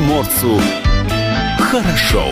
приморцу хорошо.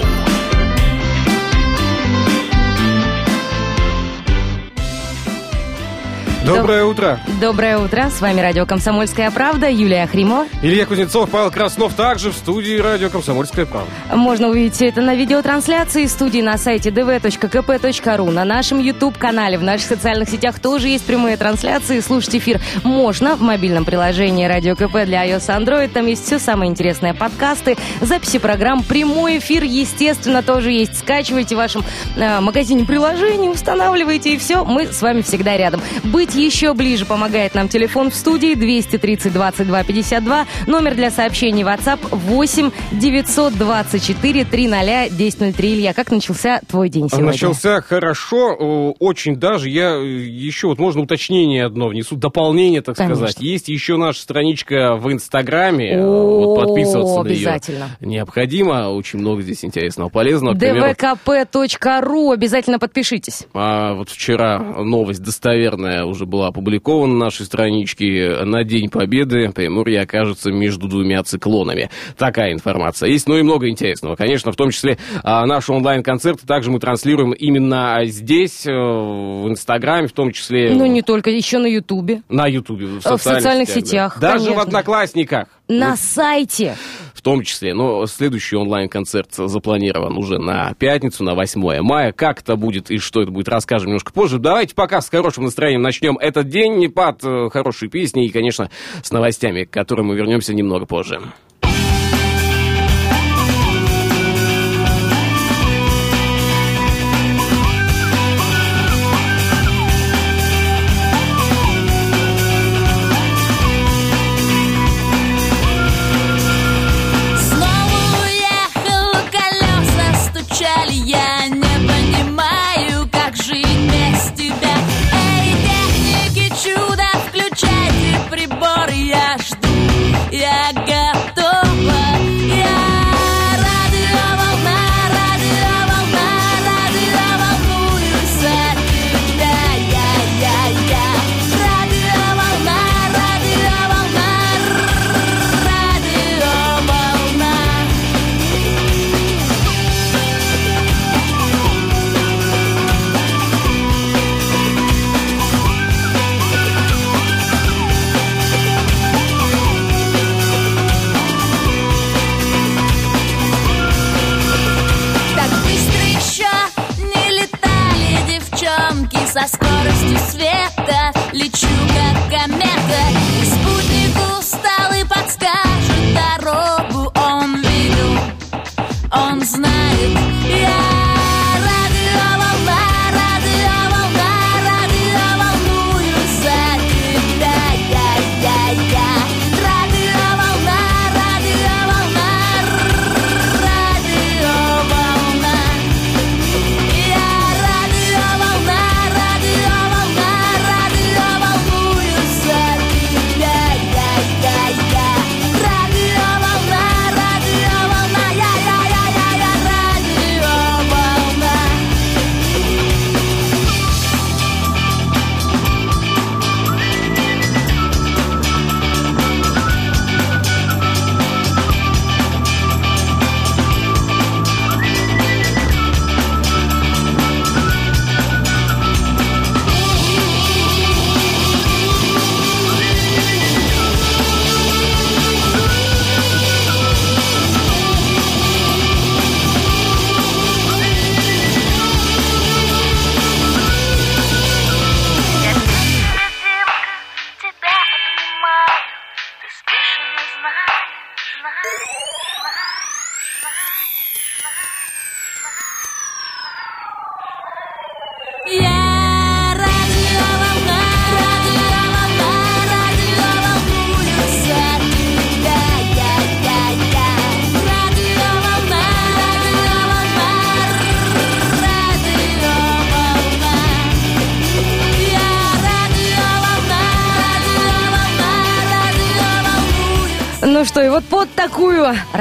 Доброе утро. Доброе утро. С вами радио «Комсомольская правда». Юлия Хримова. Илья Кузнецов, Павел Краснов также в студии радио «Комсомольская правда». Можно увидеть это на видеотрансляции студии на сайте dv.kp.ru, на нашем YouTube-канале, в наших социальных сетях тоже есть прямые трансляции. Слушать эфир можно в мобильном приложении «Радио КП» для iOS и Android. Там есть все самое интересное. Подкасты, записи программ, прямой эфир, естественно, тоже есть. Скачивайте в вашем э, магазине приложений, устанавливайте, и все. Мы с вами всегда рядом. Быть еще ближе помогает нам телефон в студии 230 22 52. Номер для сообщений WhatsApp 8 924 300 1003. Илья, как начался твой день сегодня? Начался хорошо, очень даже. Я еще, вот можно уточнение одно внесу, дополнение, так Конечно. сказать. Есть еще наша страничка в Инстаграме. О, Вот подписываться на нее обязательно. необходимо. Очень много здесь интересного, полезного. Dvkp.ru. Обязательно подпишитесь. А вот вчера новость достоверная уже была опубликована на нашей страничке. На День Победы Приморье окажется между двумя циклонами. Такая информация есть. Ну и много интересного. Конечно, в том числе а, наши онлайн-концерты также мы транслируем именно здесь, э, в Инстаграме, в том числе Ну, не только, еще на Ютубе. на Ютубе, в В социальных, социальных сетях. сетях, да. Даже в. Одноклассниках. На Ну, сайте. В том числе. Но следующий онлайн-концерт запланирован уже на пятницу, на 8 мая. Как это будет и что это будет, расскажем немножко позже. Давайте пока с хорошим настроением начнем этот день. Не под э, хорошей песни и, конечно, с новостями, к которым мы вернемся немного позже.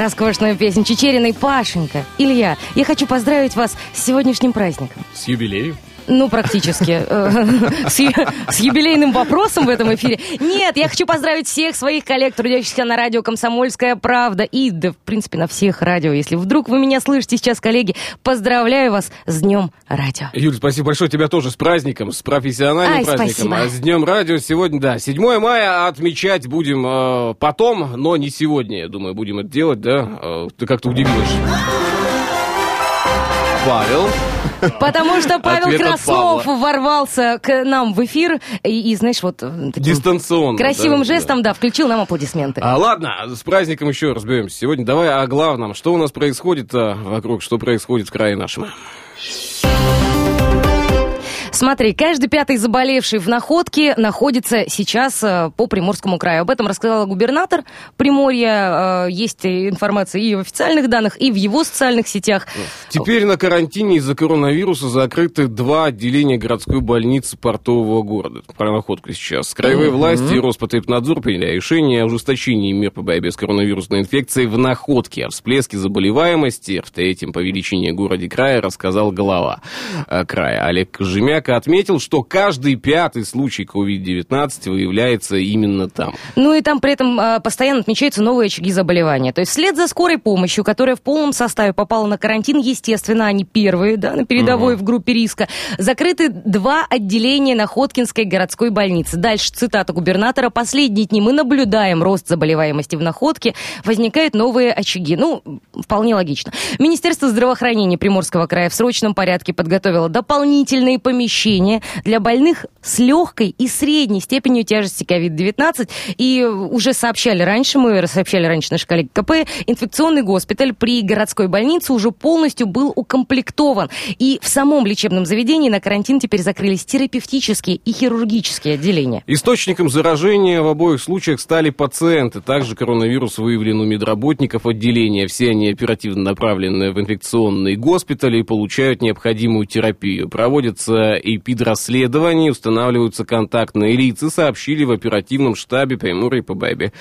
Роскошную песню Чечериной Пашенька. Илья, я хочу поздравить вас с сегодняшним праздником. С юбилеем. Ну, практически. Э, С юбилейным вопросом в этом эфире. Нет, я хочу поздравить всех своих коллег, трудящихся на радио «Комсомольская правда». И, да, в принципе, на всех радио. Если вдруг вы меня слышите сейчас, коллеги, поздравляю вас с Днем Радио. Юль, спасибо большое. Тебя тоже с праздником, с профессиональным Ай, праздником. спасибо. А с Днем радио сегодня, да, 7 мая отмечать будем э, потом, но не сегодня, я думаю, будем это делать, да? Э, ты как-то удивилась. Павел. Потому что Павел Ответ Краснов ворвался к нам в эфир и, и, знаешь, вот э, таким Дистанционно. красивым да, жестом, да, включил нам аплодисменты. А, ладно, с праздником еще разберемся. Сегодня давай о главном. Что у нас происходит а, вокруг, что происходит в крае нашем? Смотри, каждый пятый заболевший в находке находится сейчас э, по Приморскому краю. Об этом рассказала губернатор Приморья. Э, Есть информация и в официальных данных, и в его социальных сетях. Теперь на карантине из-за коронавируса закрыты два отделения городской больницы портового города. Про находку сейчас. Краевые власти и Роспотребнадзор приняли решение о ужесточении мер по борьбе с коронавирусной инфекцией в находке. О всплеске заболеваемости в третьем по величине городе края рассказал глава э, края Олег Кожемяка. Отметил, что каждый пятый случай COVID-19 выявляется именно там. Ну и там при этом э, постоянно отмечаются новые очаги заболевания. То есть вслед за скорой помощью, которая в полном составе попала на карантин, естественно, они первые, да, на передовой в группе риска, закрыты два отделения Находкинской городской больницы. Дальше цитата губернатора. Последние дни мы наблюдаем рост заболеваемости в Находке, возникают новые очаги. Ну, вполне логично. Министерство здравоохранения Приморского края в срочном порядке подготовило дополнительные помещения для больных с легкой и средней степенью тяжести COVID-19. И уже сообщали раньше, мы сообщали раньше наши коллеги КП, инфекционный госпиталь при городской больнице уже полностью был укомплектован. И в самом лечебном заведении на карантин теперь закрылись терапевтические и хирургические отделения. Источником заражения в обоих случаях стали пациенты. Также коронавирус выявлен у медработников отделения. Все они оперативно направлены в инфекционные госпитали и получают необходимую терапию. Проводятся эпидрасследования, устанавливаются контактные лица, сообщили в оперативном штабе Приморья по борьбе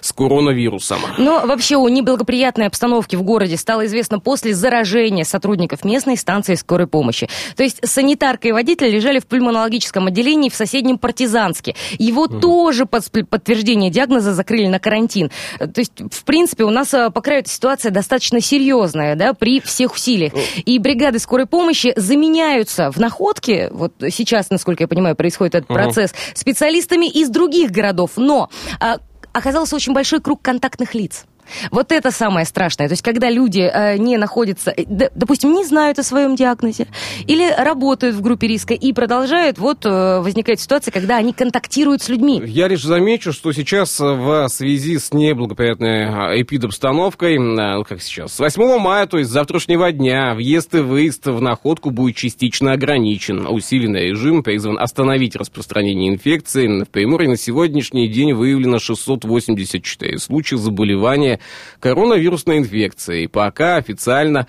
с коронавирусом. Но вообще о неблагоприятной обстановке в городе стало известно после заражения сотрудников местной станции скорой помощи. То есть санитарка и водитель лежали в пульмонологическом отделении в соседнем Партизанске. Его тоже под подтверждение диагноза закрыли на карантин. Э, То есть, в принципе, у нас э, по краю эта ситуация достаточно серьезная, да, при всех усилиях. И бригады скорой помощи заменяются в находке, вот сейчас, насколько я понимаю, происходит этот процесс, специалистами из других городов. Но а, оказался очень большой круг контактных лиц. Вот это самое страшное. То есть, когда люди э, не находятся, э, допустим, не знают о своем диагнозе, или работают в группе риска и продолжают, вот э, возникает ситуация, когда они контактируют с людьми. Я лишь замечу, что сейчас э, в связи с неблагоприятной а, эпидобстановкой, ну как сейчас, с 8 мая, то есть с завтрашнего дня, въезд и выезд в находку будет частично ограничен. Усиленный режим призван остановить распространение инфекции. В Приморье на сегодняшний день выявлено 684 случая заболевания коронавирусной инфекцией. Пока официально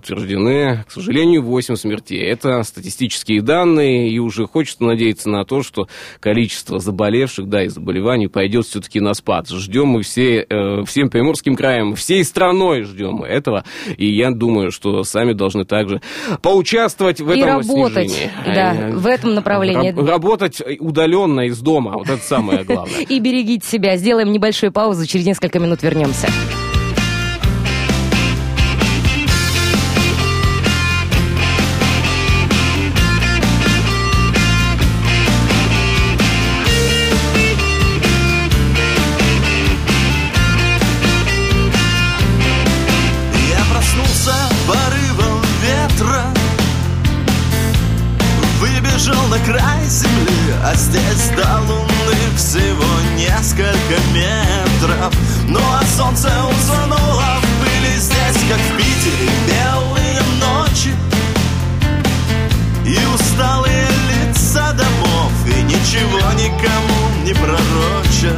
подтверждены, к сожалению, 8 смертей. Это статистические данные, и уже хочется надеяться на то, что количество заболевших, да, и заболеваний пойдет все-таки на спад. Ждем мы все, э, всем Приморским краем, всей страной ждем мы этого, и я думаю, что сами должны также поучаствовать в И этом работать, снижении. да, в этом направлении. раб- работать удаленно из дома, вот это самое главное. И берегите себя. Сделаем небольшую паузу, через несколько минут вернемся. На край земли А здесь до луны всего несколько метров. Ну а солнце утонуло в пыли Здесь, как в Питере, белые ночи. И усталые лица домов И ничего никому не пророчат.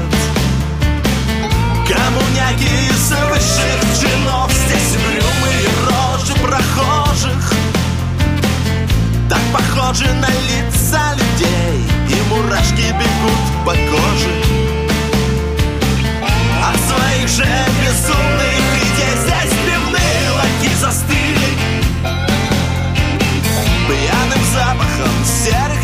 Коммуняки из высших чинов Здесь угрюмые рожи прохожих Так похожи на лица людей И мурашки бегут по коже. От своих же безумных идей Здесь пивные лаки застыли. Пьяным запахом что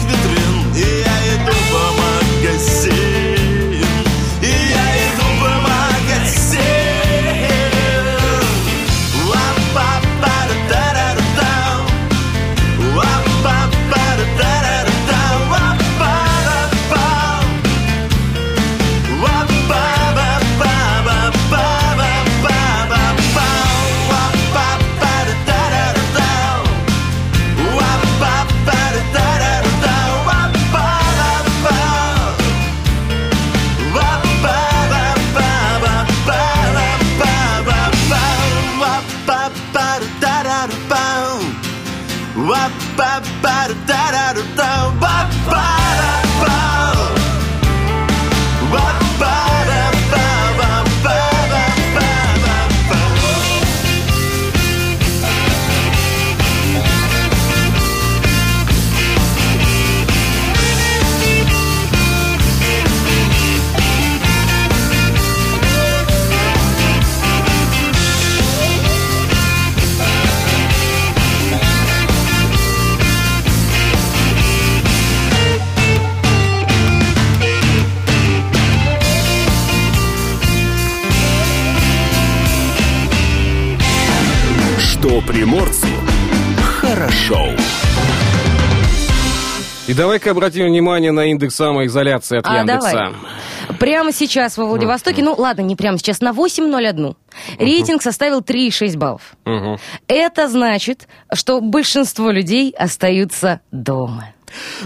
И давай-ка обратим внимание на индекс самоизоляции от А, Яндекса. давай. Прямо сейчас во Владивостоке, ну ладно, не прямо сейчас, на 8.01 рейтинг составил 3,6 баллов. Мгм. Это значит, что большинство людей остаются дома.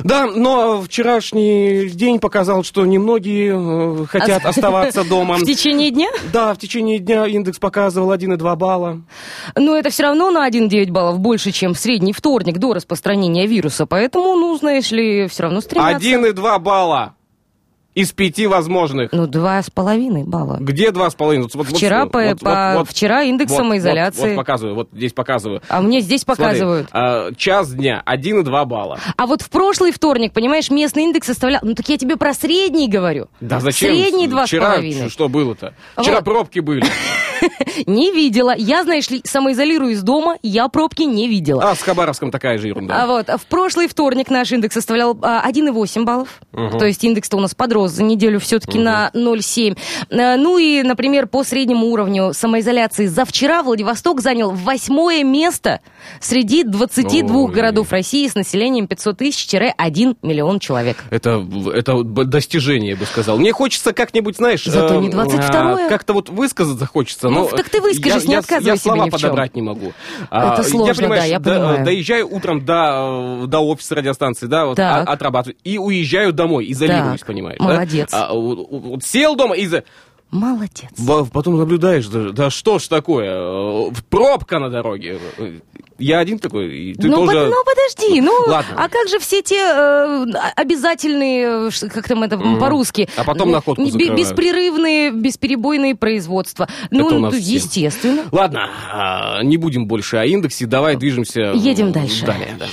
Да, но вчерашний день показал, что немногие э, хотят А- оставаться дома. В течение дня? Да, в течение дня индекс показывал 1,2 балла. Но это все равно на 1,9 баллов больше, чем в средний вторник до распространения вируса. Поэтому, ну, знаешь ли, все равно стремятся. 1,2 балла из пяти возможных. Ну, два с половиной балла. Где два с половиной? Вот- Вчера, вот- по, вот- по- вот- вчера индекс вот- самоизоляции. Вот, вот показываю, вот здесь показываю. А мне здесь показывают. Смотри, а, час дня 1,2 балла. А вот в прошлый вторник, понимаешь, местный индекс составлял... Ну, так я тебе про средний говорю. Да зачем? Средний два с Вчера половиной. что было-то? Вчера Вот. пробки были. Не видела. Я, знаешь ли, самоизолируюсь дома, я пробки не видела. А с Хабаровском такая же ерунда. А вот в прошлый вторник наш индекс составлял а, 1,8 баллов. То есть индекс-то у нас подрос за неделю все-таки на 0,7. А, Ну и, например, по среднему уровню самоизоляции за вчера Владивосток занял восьмое место среди 22 Ой. городов России с населением 500 тысяч-1 миллион человек. Это, это достижение, я бы сказал. Мне хочется как-нибудь, знаешь... Зато э, не 22-е. а, Как-то вот высказаться хочется. Ну, но так ты выскажись, я, не я- отказывай Я себе слова ни в чем. подобрать не могу. Это сложно, понимаешь, да, я до- понимаю. доезжаю утром до, э, до офиса радиостанции, да, вот, а- отрабатываю, и уезжаю домой, изолируюсь, Так, понимаешь. Да? молодец. А, вот- сел дома и... Молодец. Потом наблюдаешь, да, да что ж такое, э, пробка на дороге. Я один такой, и ты ну, тоже... под- ну, подожди, ну, Ладно. а как же все те э, обязательные, э, как там это Мгм. по-русски? А потом находку бе- закрывают. Бесперерывные, бесперебойные производства. Это у Ну, нас все. естественно. Ладно, а, не будем больше о индексе, давай движемся... Едем дальше. Далее, да.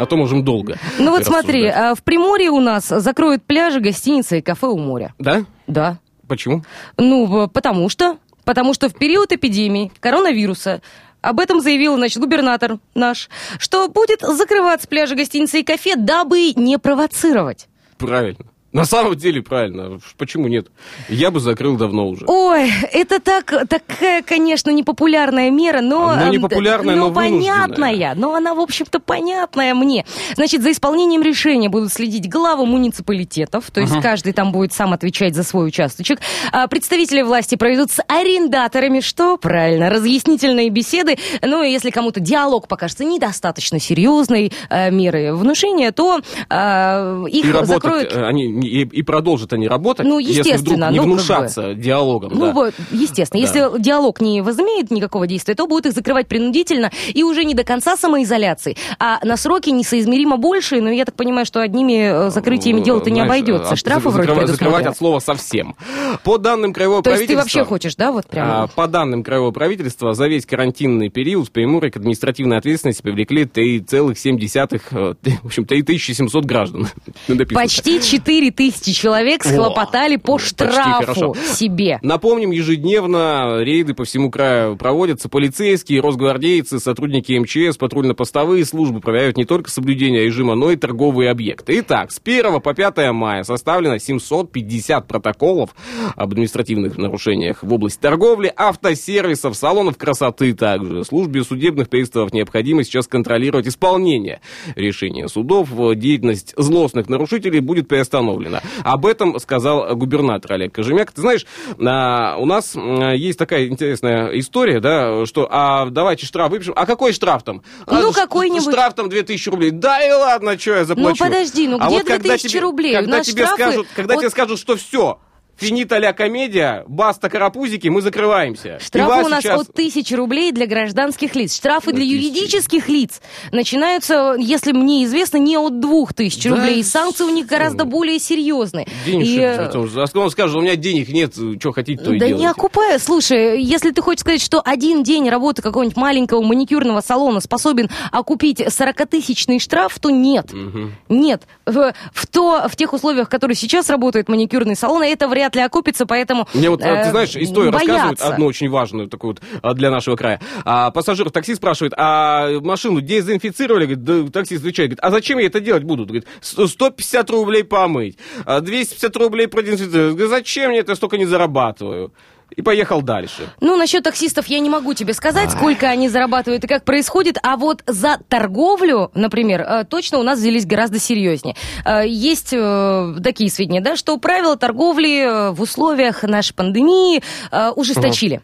А то можем долго. Ну вот смотри, рассуждать. а, в Приморье у нас закроют пляжи, гостиницы и кафе у моря. Да? Да. Почему? Ну, потому что, потому что в период эпидемии коронавируса об этом заявил, значит, губернатор наш, что будет закрываться пляжи, гостиницы и кафе, дабы не провоцировать. Правильно. На самом деле правильно. Почему нет? Я бы закрыл давно уже. Ой, это так, такая, конечно, непопулярная мера, но... Ну, эм, непопулярная, но но понятная. Но она, в общем-то, понятная мне. Значит, за исполнением решения будут следить главы муниципалитетов, то есть каждый там будет сам отвечать за свой участочек. А представители власти проведут с арендаторами, что правильно, разъяснительные беседы. Ну, и если кому-то диалог покажется недостаточно серьезной э, мерой внушения, то э, их И работать, закроют... э, они, и, и продолжат они работать, Ну, если вдруг не ну, как бы. внушаться диалогом. Ну, да. вот, естественно. Да. Если диалог не возымеет никакого действия, то будут их закрывать принудительно и уже не до конца самоизоляции, а на сроки несоизмеримо большие. Но я так понимаю, что одними э, закрытиями дело-то не обойдется. а, Штрафы закрыва- вроде Закрывать предусмотрены. от слова совсем. По данным краевого То есть ты правительства... вообще хочешь, да, вот А, прямо? По данным краевого правительства, за весь карантинный период в Приморье к административной ответственности привлекли 3,7, э, в общем, 3700 граждан. Почти 4 тысячи человек схлопотали по почти штрафу себе. Напомним, ежедневно рейды по всему краю проводятся. Полицейские, росгвардейцы, сотрудники МЧС, патрульно-постовые службы проверяют не только соблюдение режима, но и торговые объекты. Итак, с 1 по 5 мая составлено 750 протоколов об административных нарушениях в области торговли, автосервисов, салонов красоты также. Службе судебных приставов необходимо сейчас контролировать исполнение решения судов. Деятельность злостных нарушителей будет приостановлена. Об этом сказал губернатор Олег Кожемяк. Ты знаешь, а, у нас есть такая интересная история, да, что а давайте штраф выпишем. А какой штраф там? А, Ну, ш- какой-нибудь. Штраф там 2000 рублей. Да и ладно, что я заплачу. подожди, ну А где вот когда 2000 тебе- рублей? Когда тебе штрафы скажут, когда от- тебе скажут, что все, финита ля комедия, баста карапузики, мы закрываемся. Штрафы у нас сейчас- от тысячи рублей для гражданских лиц. Штрафы для юридических лиц начинаются, если мне известно, не от двух тысяч Да рублей. И санкции у них гораздо более серьезные. Денежек, И, э, а он скажет, у меня денег нет, что хотите, то и да не окупая. Слушай, если ты хочешь сказать, что один день работы какого-нибудь маленького маникюрного салона способен окупить 40-тысячный штраф, то нет. Нет. В, в, то, в тех условиях, в которых сейчас работает маникюрный салон, это вряд ли окупится, поэтому Мне вот, э, ты знаешь, историю рассказывают боятся. одну очень важную, такую вот, а, для нашего края. А, пассажир в такси спрашивает, а машину дезинфицировали? Говорит, да, таксист отвечает, говорит, а зачем я это делать буду? Говорит, «С- 150 рублей помыть, а 250 рублей продезинфицировать. Говорит, зачем мне это, столько не зарабатываю? И поехал дальше. Ну, насчет таксистов я не могу тебе сказать, сколько они зарабатывают и как происходит, а вот за торговлю, например, э, точно у нас взялись гораздо серьезнее. Э, Есть э, такие сведения, да, что правила торговли в условиях нашей пандемии ужесточили.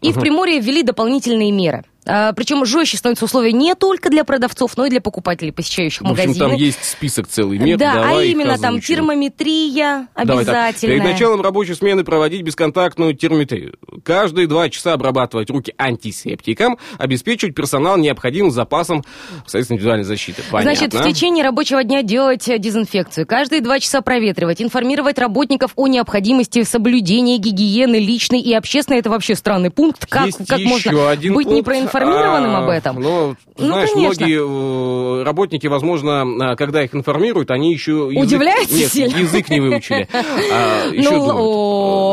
И в Приморье ввели дополнительные меры. А, Причем жестче становятся условия не только для продавцов, но и для покупателей, посещающих В общем, магазины. там есть список целый мер. да, а давай их именно там термометрия обязательная. Перед началом рабочей смены проводить бесконтактную термометрию. Каждые два часа обрабатывать руки антисептиком, обеспечивать персонал необходимым запасом средств индивидуальной защиты. Понятно. Значит, в течение рабочего дня делать дезинфекцию, каждые два часа проветривать, информировать работников о необходимости соблюдения гигиены личной и общественной. Это вообще странный пункт. Как, Есть как еще можно один быть пункт, непроинформированным а, об этом? Ну, Ну, знаешь, конечно. многие э, работники, возможно, а, когда их информируют, они еще... язык- Удивляются Нет, сильно? язык не выучили. А, ну,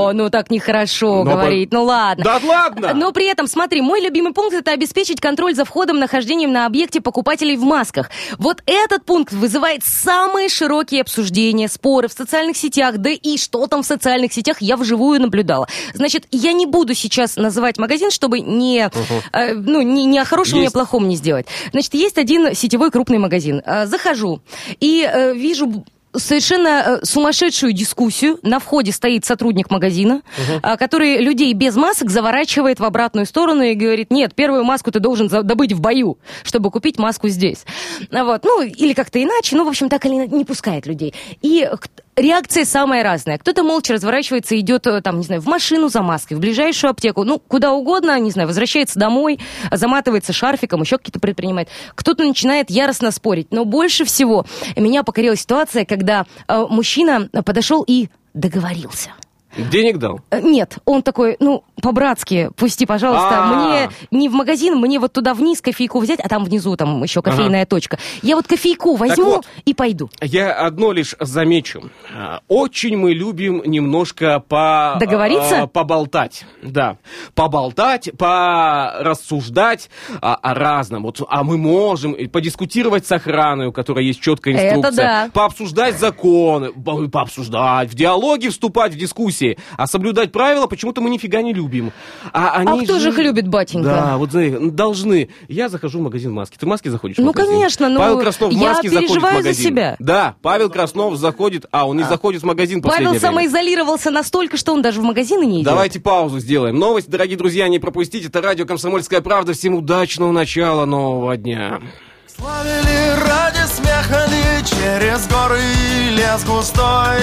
о, ну так нехорошо Ну, говорить. Ну ладно. Да ладно! Но при этом, смотри, мой любимый пункт это обеспечить контроль за входом, нахождением на объекте покупателей в масках. Вот этот пункт вызывает самые широкие обсуждения, споры в социальных сетях, да и что там в социальных сетях я вживую наблюдала. Значит, я не буду сейчас называть магазин, чтобы не, э, ну, не, не о хорошем, не о Есть. плохом не сделать. Значит, есть один сетевой крупный магазин. Э, Захожу и э, вижу совершенно э, сумасшедшую дискуссию. На входе стоит сотрудник магазина, а, который людей без масок заворачивает в обратную сторону и говорит, нет, первую маску ты должен добыть в бою, чтобы купить маску здесь. А Вот. Ну, или как-то иначе, ну, в общем, так или иначе, не пускает людей. И реакция самая разная. Кто-то молча разворачивается, идет, э, там, не знаю, в машину за маской, в ближайшую аптеку, ну, куда угодно, не знаю, возвращается домой, заматывается шарфиком, еще какие-то предпринимает. Кто-то начинает яростно спорить. Но больше всего меня покорила ситуация, когда э, мужчина подошел и договорился. Денег дал? Э, Нет, он такой, ну, по-братски, пусти, пожалуйста, А. мне не в магазин, мне вот туда вниз кофейку взять, а там внизу там еще кофейная точка. Я вот кофейку возьму вот. и пойду. Я одно лишь замечу. А, Очень мы любим немножко по... Договориться? а, поболтать. Да. Поболтать, порассуждать о, о разном. Вот, а мы можем подискутировать с охраной, у которой есть четкая Это инструкция. да. Пообсуждать законы, по- пообсуждать, в диалоги вступать, в дискуссии. А соблюдать правила почему-то мы нифига не любим. А, они кто же их любит, батенька? Да, вот знаешь, должны. Я захожу в магазин маски. Ты в маске заходишь? в Ну, магазин? конечно, но Павел Краснов в я маске заходит в переживаю за магазин. себя. Да, Павел Краснов заходит, а он не заходит в магазин в Павел время. самоизолировался настолько, что он даже в магазины не идет. Давайте паузу сделаем. Новость, дорогие друзья, не пропустите. Это радио «Комсомольская правда». Всем удачного начала нового дня. Славили ради смеха через горы и лес густой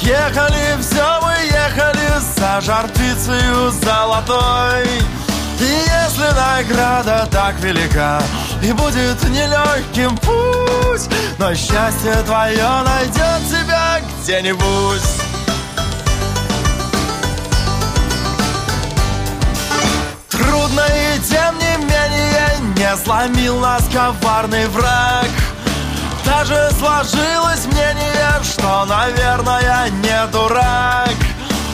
Ехали, все мы ехали за жартвицею золотой. И если награда так велика И будет нелегким путь Но счастье твое найдет тебя где-нибудь. Трудно и тем не менее не сломил нас коварный враг. Даже сложилось мнение, что, наверное, не дурак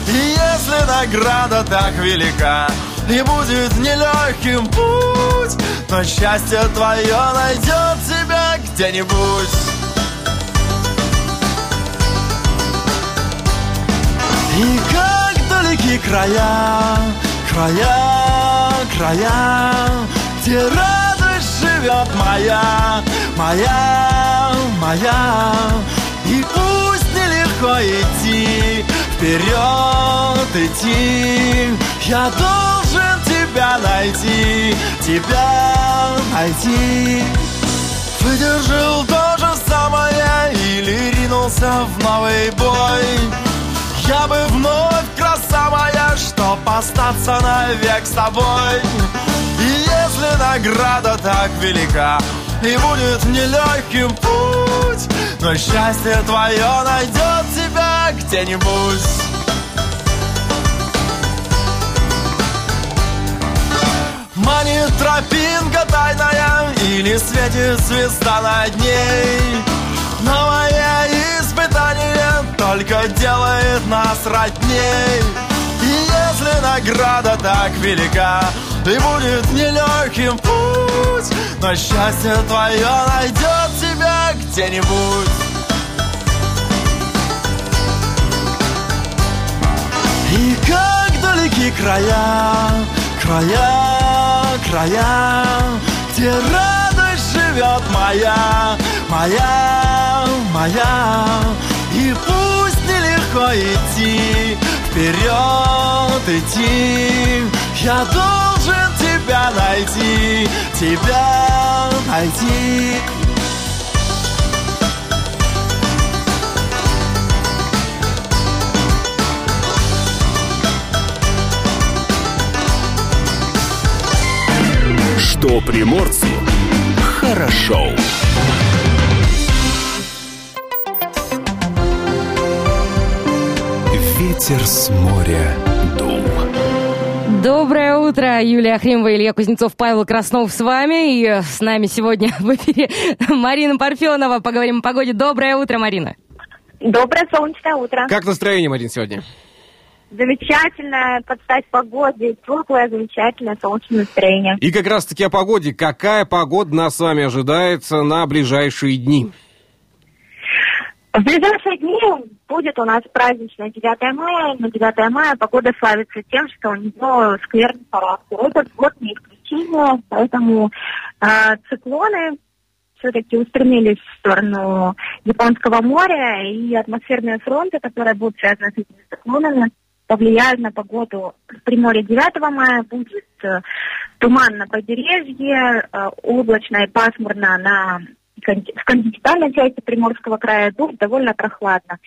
если награда так велика И будет нелегким путь Но счастье твое найдет тебя где-нибудь И как далеки края, края, края, Где радость живет моя, моя, моя. Нелегко идти, вперед идти, Я должен тебя найти, тебя найти. Выдержал то же самое или ринулся в новый бой? Я бы вновь, краса моя, чтоб остаться навек с тобой. И если награда так велика И будет нелегким путь Но счастье твое найдет тебя где-нибудь. Манит тропинка тайная Или светит звезда над ней Новое испытание Только делает нас родней. И если награда так велика И будет нелегким путь Но счастье твое найдет тебя где-нибудь И как далеки края, края, края, где радость живет моя, моя, моя. И пусть нелегко идти, вперед идти, я должен тебя найти, тебя найти. Что приморцу хорошо. Ветер с моря дул. Доброе утро, Юлия Ахримова, Илья Кузнецов, Павел Краснов с вами. И с нами сегодня в эфире Марина Парфенова. Поговорим о погоде. Доброе утро, Марина. Доброе солнечное утро. Как настроение, Марин, сегодня? Замечательное, под стать погоде, теплое, замечательное солнечное настроение. И как раз-таки о погоде. Какая погода нас с вами ожидается на ближайшие дни? В ближайшие дни будет у нас праздничное 9 мая. На 9 мая погода славится тем, что у нее скверный характер. Этот год не исключение, поэтому э, циклоны все-таки устремились в сторону Японского моря, и атмосферные фронты, которые будут связаны с этими циклонами, повлияют на погоду в Приморье 9 мая. Будет э, туман на побережье, э, облачно и пасмурно на в континентальной части Приморского края дух довольно прохладно.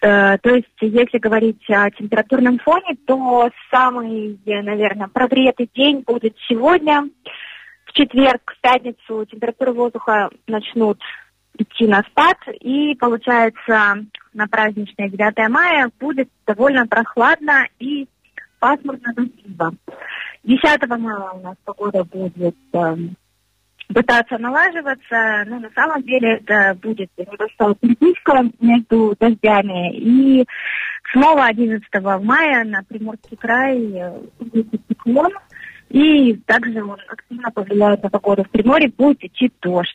Э, То есть, если говорить о температурном фоне, то самый, наверное, прогретый день будет сегодня. В четверг, в пятницу температуры воздуха начнут идти на спад, и получается на праздничное 9 мая будет довольно прохладно и пасмурно дождливо. 10 мая у нас погода будет эм, пытаться налаживаться, но на самом деле это будет переписка между дождями. И снова 11 мая на Приморский край э, будет циклон, и также он активно повлияет на погоду. В Приморье будет идти дождь.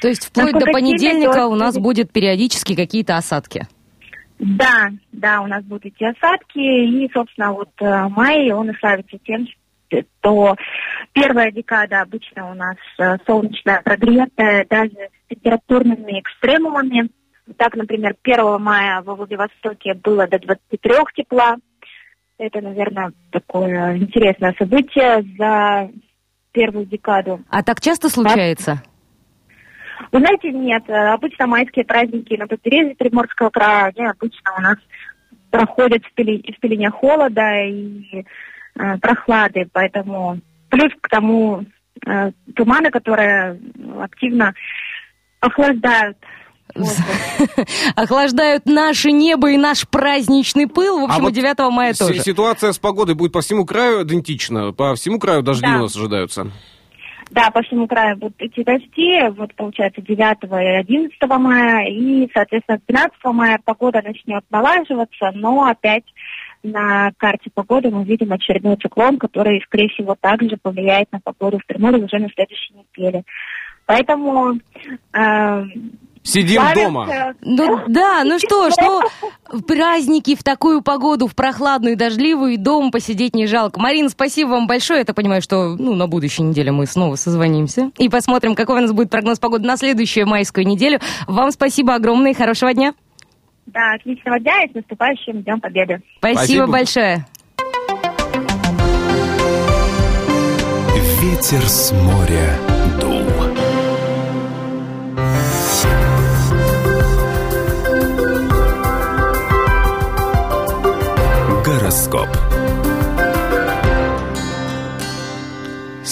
То есть вплоть до Насколько сильный понедельника у нас будет? будет периодически какие-то осадки. Да, да, у нас будут идти осадки, и, собственно, вот э, май, он и славится тем, что первая декада обычно у нас э, солнечная, прогретая, даже с температурными экстремумами. Так, например, 1 мая во Владивостоке было до 23 тепла. Это, наверное, такое интересное событие за первую декаду. А так часто случается? Вы знаете, нет, э, обычно майские праздники на побережье Приморского края, они обычно у нас проходят в, пели- в пелене холода и э, прохлады, поэтому плюс к тому э, туманы, которые активно охлаждают. Охлаждают наше небо и наш праздничный пыл. В общем, А вот 9 мая С- тоже. Ситуация с погодой будет по всему краю идентична? По всему краю дожди Да. у нас ожидаются? Да, по всему краю будут идти дожди, вот получается 9 и 11 мая, и, соответственно, 12 мая погода начнет налаживаться, но опять на карте погоды мы видим очередной циклон, который, скорее всего, также повлияет на погоду в Приморье уже на следующей неделе. Поэтому э, Сидим славимся- дома. Ну да, ну что, что в праздники, в такую погоду, в прохладную и дождливую, и дома посидеть не жалко. Марина, спасибо вам большое. Я так понимаю, что ну, на будущей неделе мы снова созвонимся и посмотрим, какой у нас будет прогноз погоды на следующую майскую неделю. Вам спасибо огромное и хорошего дня. Да, отличного дня и с наступающим Днем Победы. Спасибо, Спасибо. большое. Ветер с моря дул. Гороскоп.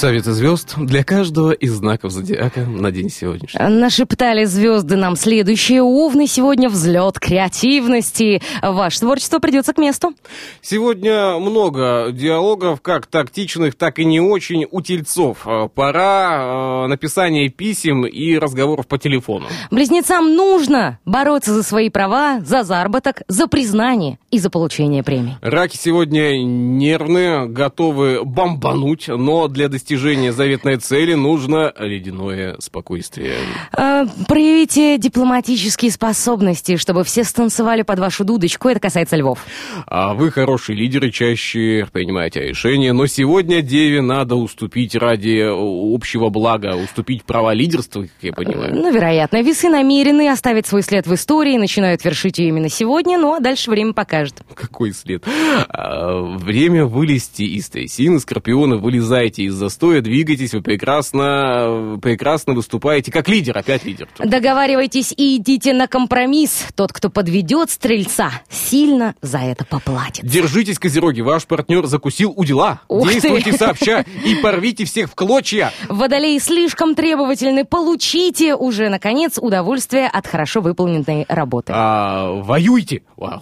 Советы звезд для каждого из знаков зодиака на день сегодняшний. Нашептали звезды нам следующие. Овны сегодня взлет креативности. Ваше творчество придется к месту. Сегодня много диалогов, как тактичных, так и не очень, у тельцов. Э, Пора э, написания писем и разговоров по телефону. Близнецам нужно бороться за свои права, за заработок, за признание и за получение премий. Раки сегодня нервные, готовы бомбануть, но для достижения достижения заветной цели нужно ледяное спокойствие. Э, проявите дипломатические способности, чтобы все станцевали под вашу дудочку. Это касается львов. А вы хорошие лидеры, чаще принимаете решения, но сегодня Деве надо уступить ради общего блага, уступить права лидерства, как я понимаю. Ну, вероятно, весы намерены оставить свой след в истории, начинают вершить ее именно сегодня, ну а дальше время покажет. Какой след? А, время вылезти из трясины, скорпиона, вылезайте из застоя, двигайтесь, вы прекрасно, прекрасно выступаете как лидер, опять лидер. Договаривайтесь и идите на компромисс. Тот, кто подведет стрельца, сильно за это поплатит. Держитесь, козероги, ваш партнер закусил у дела. Ух ты. Действуйте сообща и порвите всех в клочья. Водолеи слишком требовательны. Получите уже, наконец, удовольствие от хорошо выполненной работы. А, воюйте, а,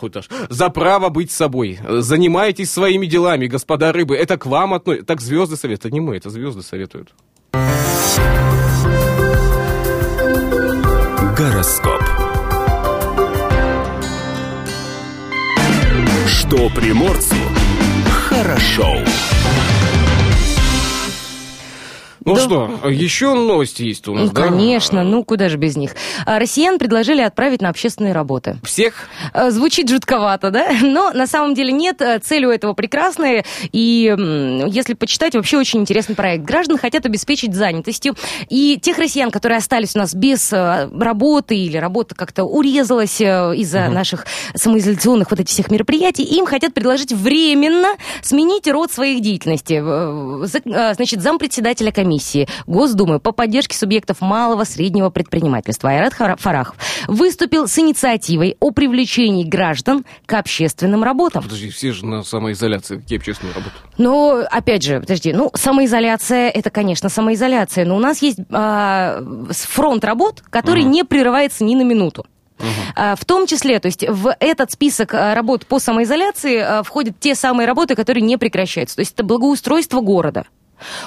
за право быть собой. Занимайтесь своими делами, господа рыбы. Это к вам относится. Так звезды советуют. Не мы, это звезды советуют. Гороскоп. Что приморцу хорошо. Ну Да. что, еще новости есть у нас, Ну, да? конечно, ну куда же без них. А, Россиян предложили отправить на общественные работы. Всех? Э, Звучит жутковато, да? Но на самом деле нет. Э, Цель у этого прекрасная. И если почитать, вообще очень интересный проект. Граждан хотят обеспечить занятостью. И тех россиян, которые остались у нас без работы или работа как-то урезалась э, из-за наших самоизоляционных вот этих всех мероприятий, им хотят предложить временно сменить род своих деятельности. Э, э, Значит, зампредседателя комиссии Госдумы по поддержке субъектов малого среднего предпринимательства Айрат Фарахов выступил с инициативой о привлечении граждан к общественным работам. Подожди, все же на самоизоляции. Какие общественные работы? Но, опять же, подожди, ну, самоизоляция, это, конечно, самоизоляция, но у нас есть а, фронт работ, который не прерывается ни на минуту. А, В том числе, то есть в этот список а, работ по самоизоляции а, входят те самые работы, которые не прекращаются. То есть это благоустройство города.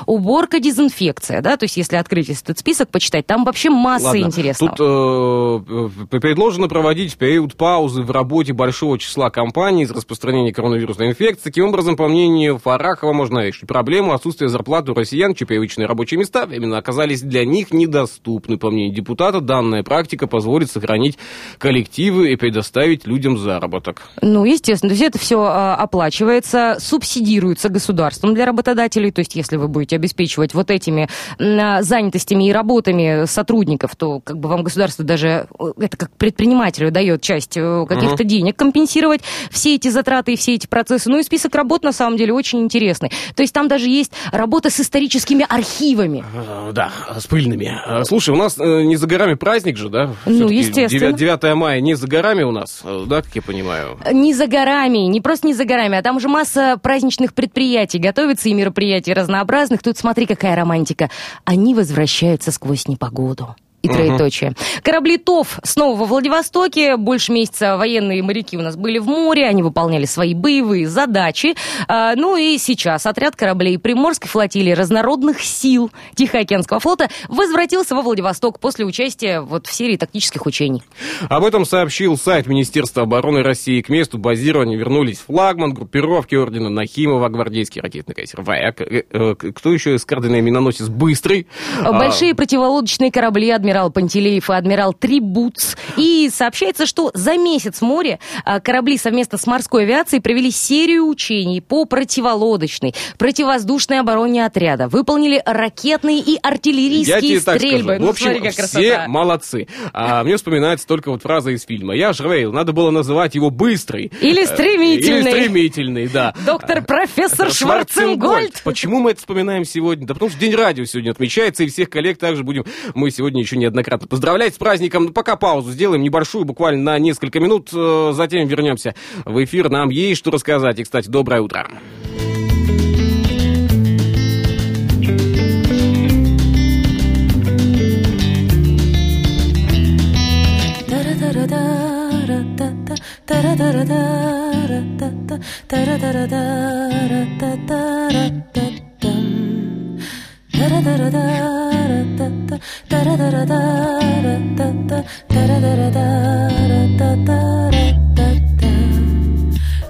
Уборка, дезинфекция, да, то есть если открыть этот список, почитать, там вообще масса Ладно, интересного. Тут э, предложено проводить период паузы в работе большого числа компаний из распространения коронавирусной инфекции. Таким образом, по мнению Фарахова, можно решить проблему отсутствия зарплаты у россиян, чьи привычные рабочие места временно оказались для них недоступны. По мнению депутата, данная практика позволит сохранить коллективы и предоставить людям заработок. Ну, естественно, то есть это все оплачивается, субсидируется государством для работодателей. То есть, если вы будете обеспечивать вот этими а, занятостями и работами сотрудников, то как бы вам государство даже э, это как предпринимателю дает часть э, каких-то денег компенсировать все эти затраты и все эти процессы. Ну и список работ на самом деле очень интересный. То есть там даже есть работа с историческими архивами. Э, Да, с пыльными. Слушай, у нас не за горами праздник же, да? Ну, естественно. 9, 9 мая не за горами у нас, да, как я понимаю? Не за горами, не просто не за горами, а там уже масса праздничных предприятий готовится и мероприятий разнообразных. Тут смотри, какая романтика. Они возвращаются сквозь непогоду. И троеточие. Корабли ТОВ снова во Владивостоке. Больше месяца военные моряки у нас были в море. Они выполняли свои боевые задачи. А, ну и сейчас отряд кораблей Приморской флотилии разнородных сил Тихоокеанского флота возвратился во Владивосток после участия вот в серии тактических учений. Об этом сообщил сайт Министерства обороны России. К месту базирования вернулись флагман, группировки ордена Нахимова, гвардейский ракетный крейсер «Ваяк». Э, э, Кто еще эскадренный миноносец «Быстрый»? А, Большие противолодочные корабли адмирал Пантелеев и адмирал Трибуц. И сообщается, что за месяц в море а, корабли совместно с морской авиацией провели серию учений по противолодочной, противовоздушной обороне отряда. Выполнили ракетные и Я артиллерийские тебе так стрельбы. скажу. Ну, В общем, смотри, все красота. молодцы. А мне вспоминается только вот фраза из фильма. Я Жрвейл, надо было называть его «Быстрый». Или Э, стремительный. Или стремительный, да. Доктор профессор Шварценгольд. Почему мы это вспоминаем сегодня? Да потому что День радио сегодня отмечается, и всех коллег также будем мы сегодня еще неоднократно поздравлять с праздником. Ну, Пока паузу сделаем небольшую, буквально на несколько минут, э, затем вернемся в эфир. Нам есть что рассказать. И, кстати, доброе утро.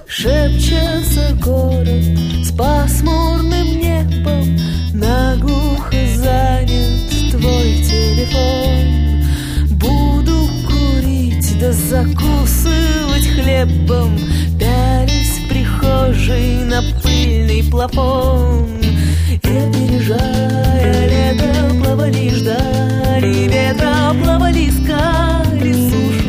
Шепчется город с пасмурным небом Наглухо занят твой телефон. Буду курить да закусывать хлебом Пялись в прихожей на пыльный плафон. И опережая лето плавали ждали ветра Плавали, искали сушу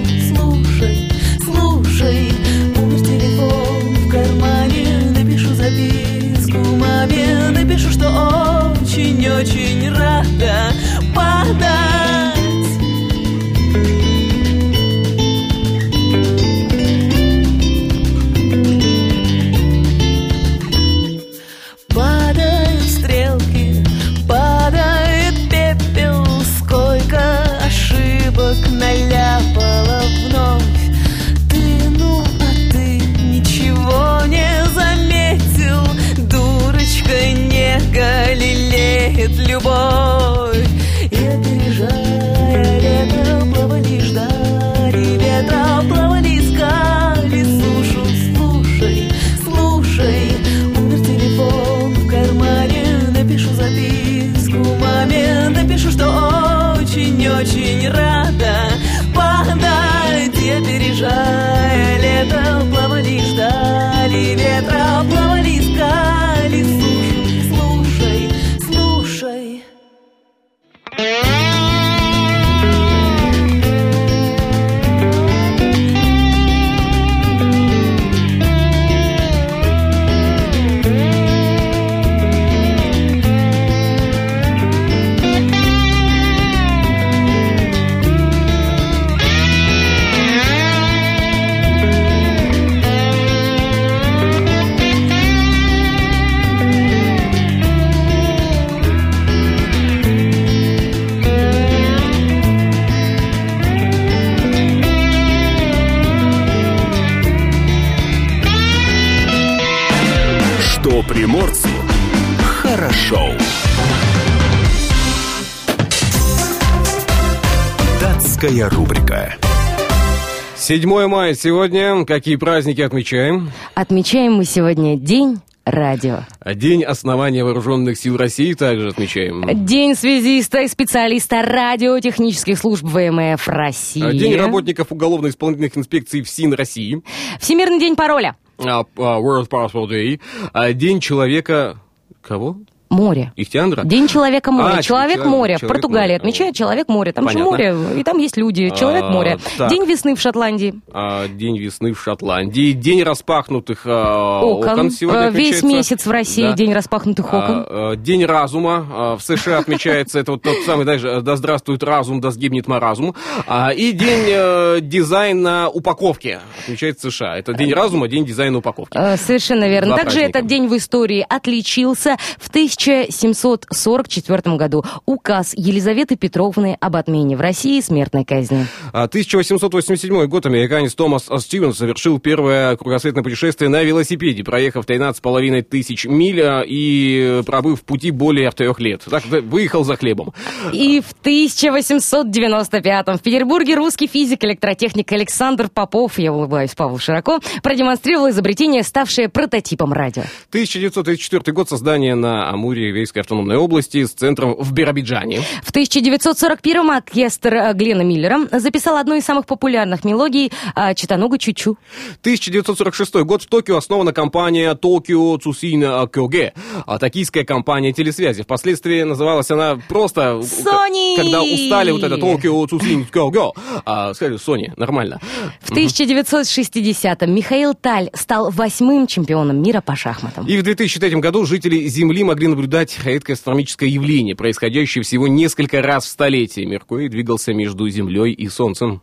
7 мая сегодня. Какие праздники отмечаем? Отмечаем мы сегодня День радио. День основания Вооруженных сил России также отмечаем. День связиста и специалиста радиотехнических служб ВМФ России. День работников уголовно-исполнительных инспекций ФСИН России. Всемирный день пароля. А, а, World Passport Day. А, День человека... Кого? Море. Ихтиандра? День человека моря. А, человек человек- моря. Человек Португалии моря. отмечают человек моря. Там же Понятно. море, и там есть люди. Человек А, моря. так. День весны в Шотландии. А, День весны в Шотландии. День распахнутых а, Окон. окон сегодня Э, Весь месяц в России Да. день распахнутых окон. А, а, День разума а, в США отмечается. Это вот тот самый, даже да здравствует разум, да сгибнет маразм. А, И день э, дизайна упаковки отмечается в США. Это день разума, день дизайна упаковки. Э, Совершенно верно. Также этот день в истории отличился в 1744 году. Указ Елизаветы Петровны об отмене в России смертной казни. А, 1887 год американец Томас Стивенс совершил первое кругосветное путешествие на велосипеде, проехав 13,5 тысяч миль а, и пробыв в пути более трех лет. Так, выехал за хлебом. И в 1895 в Петербурге русский физик-электротехник Александр Попов, я улыбаюсь Павлу широко, продемонстрировал изобретение, ставшее прототипом радио. 1934 год создание на Амуре Вейской автономной области с центром в Биробиджане. В 1941-м оркестр э, Глена Миллера записал одну из самых популярных мелодий э, «Читануга Чучу». 1946 год в Токио основана компания Токио Цусина Кёге, а, токийская компания телесвязи. Впоследствии называлась она просто... Sony! Когда устали вот это Токио Цусина Кёге, а, сказали Sony, нормально. В 1960-м Михаил Таль стал восьмым чемпионом мира по шахматам. И в 2003 году жители Земли могли наблюдать редкое астрономическое явление, происходящее всего несколько раз в столетие. Меркурий двигался между Землей и Солнцем.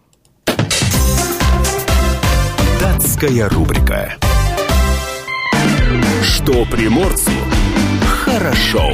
Датская рубрика. Что приморцу хорошо.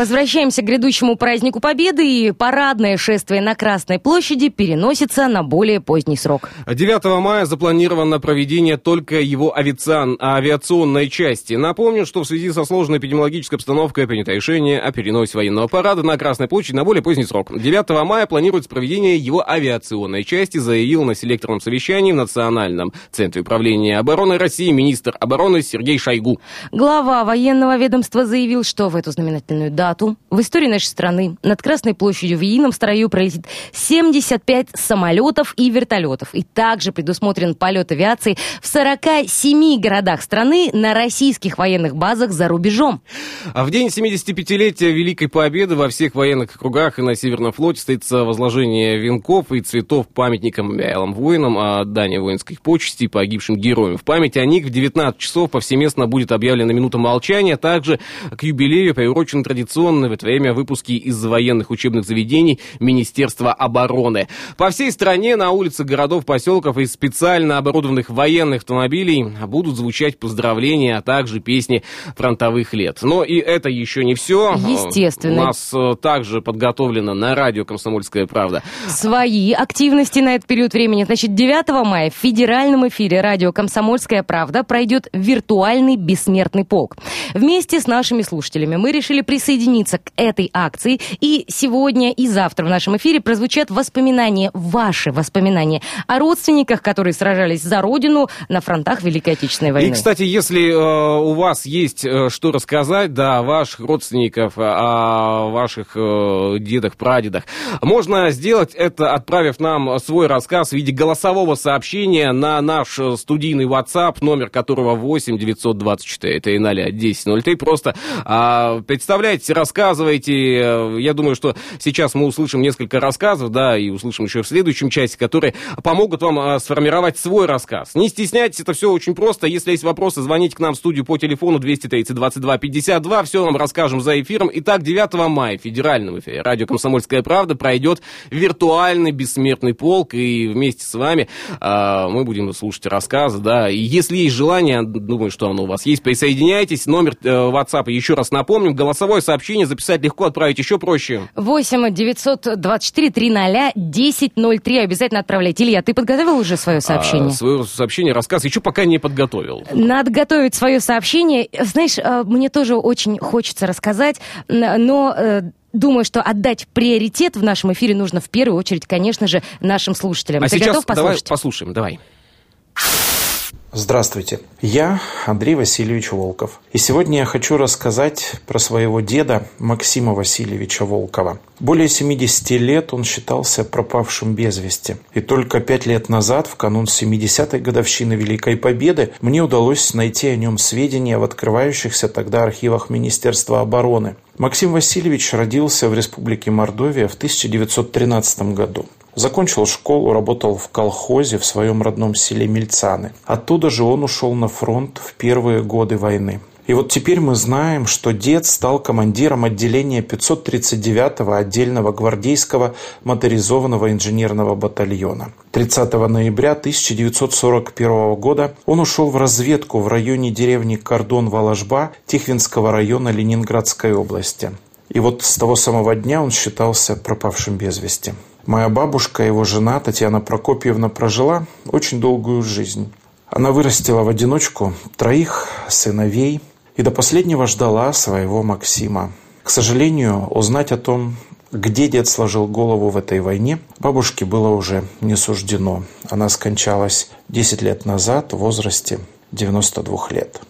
Возвращаемся к грядущему празднику Победы, и парадное шествие на Красной площади переносится на более поздний срок. 9 мая запланировано проведение только его авиацион- авиационной части. Напомню, что в связи со сложной эпидемиологической обстановкой принято решение о переносе военного парада на Красной площади на более поздний срок. 9 мая планируется проведение его авиационной части, заявил на селекторном совещании в Национальном центре управления обороны России министр обороны Сергей Шойгу. Глава военного ведомства заявил, что в эту знаменательную дату дату в истории нашей страны над Красной площадью в едином строю пролетит 75 самолетов и вертолетов. И также предусмотрен полет авиации в 47 городах страны на российских военных базах за рубежом. А в день 75-летия Великой Победы во всех военных округах и на Северном флоте состоится возложение венков и цветов памятникам вялым воинам, а отдание воинских почестей погибшим героям. В память о них в 19 часов повсеместно будет объявлена минута молчания. Также к юбилею приурочены традиционно в это время выпуски из военных учебных заведений Министерства обороны. По всей стране на улицах городов, поселков и специально оборудованных военных автомобилей будут звучать поздравления, а также песни фронтовых лет. Но и это еще не все. Естественно. У нас э, также подготовлено на радио «Комсомольская правда». Свои активности на этот период времени. Значит, 9 мая в федеральном эфире радио «Комсомольская правда» пройдет виртуальный бессмертный полк. Вместе с нашими слушателями мы решили присоединиться к этой акции. И сегодня и завтра в нашем эфире прозвучат воспоминания, ваши воспоминания о родственниках, которые сражались за Родину на фронтах Великой Отечественной войны. И, кстати, если э, у вас есть э, что рассказать, да, ваших родственников, о ваших э, дедах, прадедах, можно сделать это, отправив нам свой рассказ в виде голосового сообщения на наш э, студийный WhatsApp, номер которого 8 924 300 1003. Просто а, представляйте, рассказывайте. Э, Я думаю, что сейчас мы услышим несколько рассказов, да, и услышим еще в следующем части, которые помогут вам а, сформировать свой рассказ. Не стесняйтесь, это все очень просто. Если есть вопросы, звоните к нам в студию по телефону 230 22 52. Все вам расскажем за эфиром. Итак, 9 мая в федеральном эфире радио «Комсомольская правда» пройдет виртуальный бессмертный полк, и вместе с вами а, мы будем слушать рассказы, да. И если есть желание, думаю, что оно у вас есть, присоединяйтесь. Номер э, WhatsApp еще раз напомним. Голосовое сообщение записать легко, отправить еще проще. 8 924 300 1003. Обязательно отправляйте. Илья, ты подготовил уже свое сообщение? А, свое сообщение, рассказ еще пока не подготовил. Надо готовить свое сообщение. Знаешь, э, мне тоже очень хочется рассказать, но э, думаю, что отдать приоритет в нашем эфире нужно в первую очередь, конечно же, нашим слушателям. А Ты сейчас готов давай послушать? послушаем, давай. Здравствуйте, я Андрей Васильевич Волков. И сегодня я хочу рассказать про своего деда Максима Васильевича Волкова. Более 70 лет он считался пропавшим без вести. И только пять лет назад, в канун 70-й годовщины Великой Победы, мне удалось найти о нем сведения в открывающихся тогда архивах Министерства обороны. Максим Васильевич родился в Республике Мордовия в 1913 году. Закончил школу, работал в колхозе в своем родном селе Мельцаны. Оттуда же он ушел на фронт в первые годы войны. И вот теперь мы знаем, что дед стал командиром отделения 539-го отдельного гвардейского моторизованного инженерного батальона. 30 ноября 1941 года он ушел в разведку в районе деревни Кордон-Воложба Тихвинского района Ленинградской области. И вот с того самого дня он считался пропавшим без вести. Моя бабушка, его жена Татьяна Прокопьевна, прожила очень долгую жизнь. Она вырастила в одиночку троих сыновей и до последнего ждала своего Максима. К сожалению, узнать о том, где дед сложил голову в этой войне, бабушке было уже не суждено. Она скончалась 10 лет назад в возрасте 92 лет.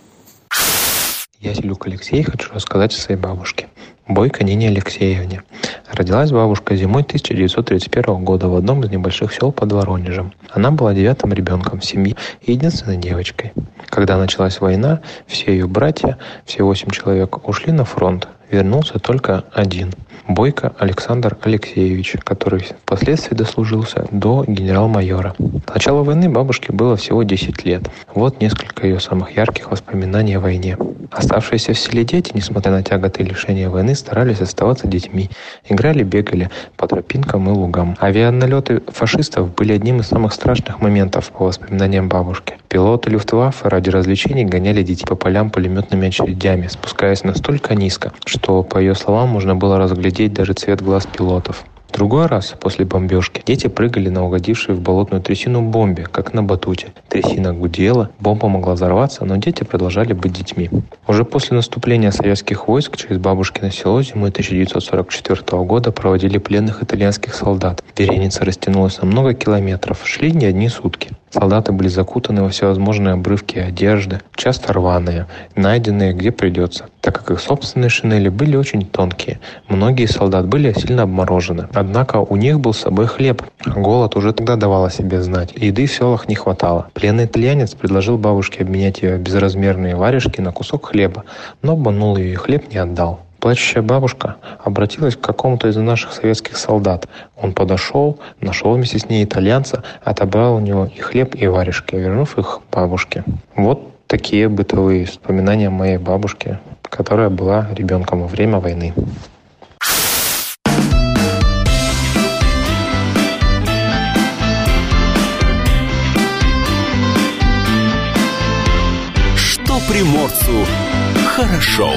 Я Селюк Алексей, хочу рассказать о своей бабушке. Бойко Нине Алексеевне. Родилась бабушка зимой 1931 года в одном из небольших сел под Воронежем. Она была девятым ребенком в семье и единственной девочкой. Когда началась война, все ее братья, все восемь человек, ушли на фронт. Вернулся только один – Бойко Александр Алексеевич, который впоследствии дослужился до генерал-майора. К началу войны бабушке было всего 10 лет. Вот несколько ее самых ярких воспоминаний о войне. Оставшиеся в селе дети, несмотря на тяготы и лишения войны, старались оставаться детьми. Играли, бегали по тропинкам и лугам. Авианалеты фашистов были одним из самых страшных моментов по воспоминаниям бабушки. Пилоты Люфтваффе ради развлечений гоняли детей по полям пулеметными очередями, спускаясь настолько низко, что, по ее словам, можно было разглядеть даже цвет глаз пилотов. В другой раз, после бомбежки, дети прыгали на угодившей в болотную трясину бомбе, как на батуте. Трясина гудела, бомба могла взорваться, но дети продолжали быть детьми. Уже после наступления советских войск через бабушкино село зимой 1944 года проводили пленных итальянских солдат. Вереница растянулась на много километров, шли не одни сутки. Солдаты были закутаны во всевозможные обрывки одежды, часто рваные, найденные где придется, так как их собственные шинели были очень тонкие. Многие солдат были сильно обморожены. Однако у них был с собой хлеб. Голод уже тогда давал о себе знать. Еды в селах не хватало. Пленный итальянец предложил бабушке обменять ее безразмерные варежки на кусок хлеба, но обманул ее и хлеб не отдал. Плачущая бабушка обратилась к какому-то из наших советских солдат. Он подошел, нашел вместе с ней итальянца, отобрал у него и хлеб, и варежки, вернув их бабушке. Вот такие бытовые воспоминания моей бабушки, которая была ребенком во время войны. Что приморцу хорошо.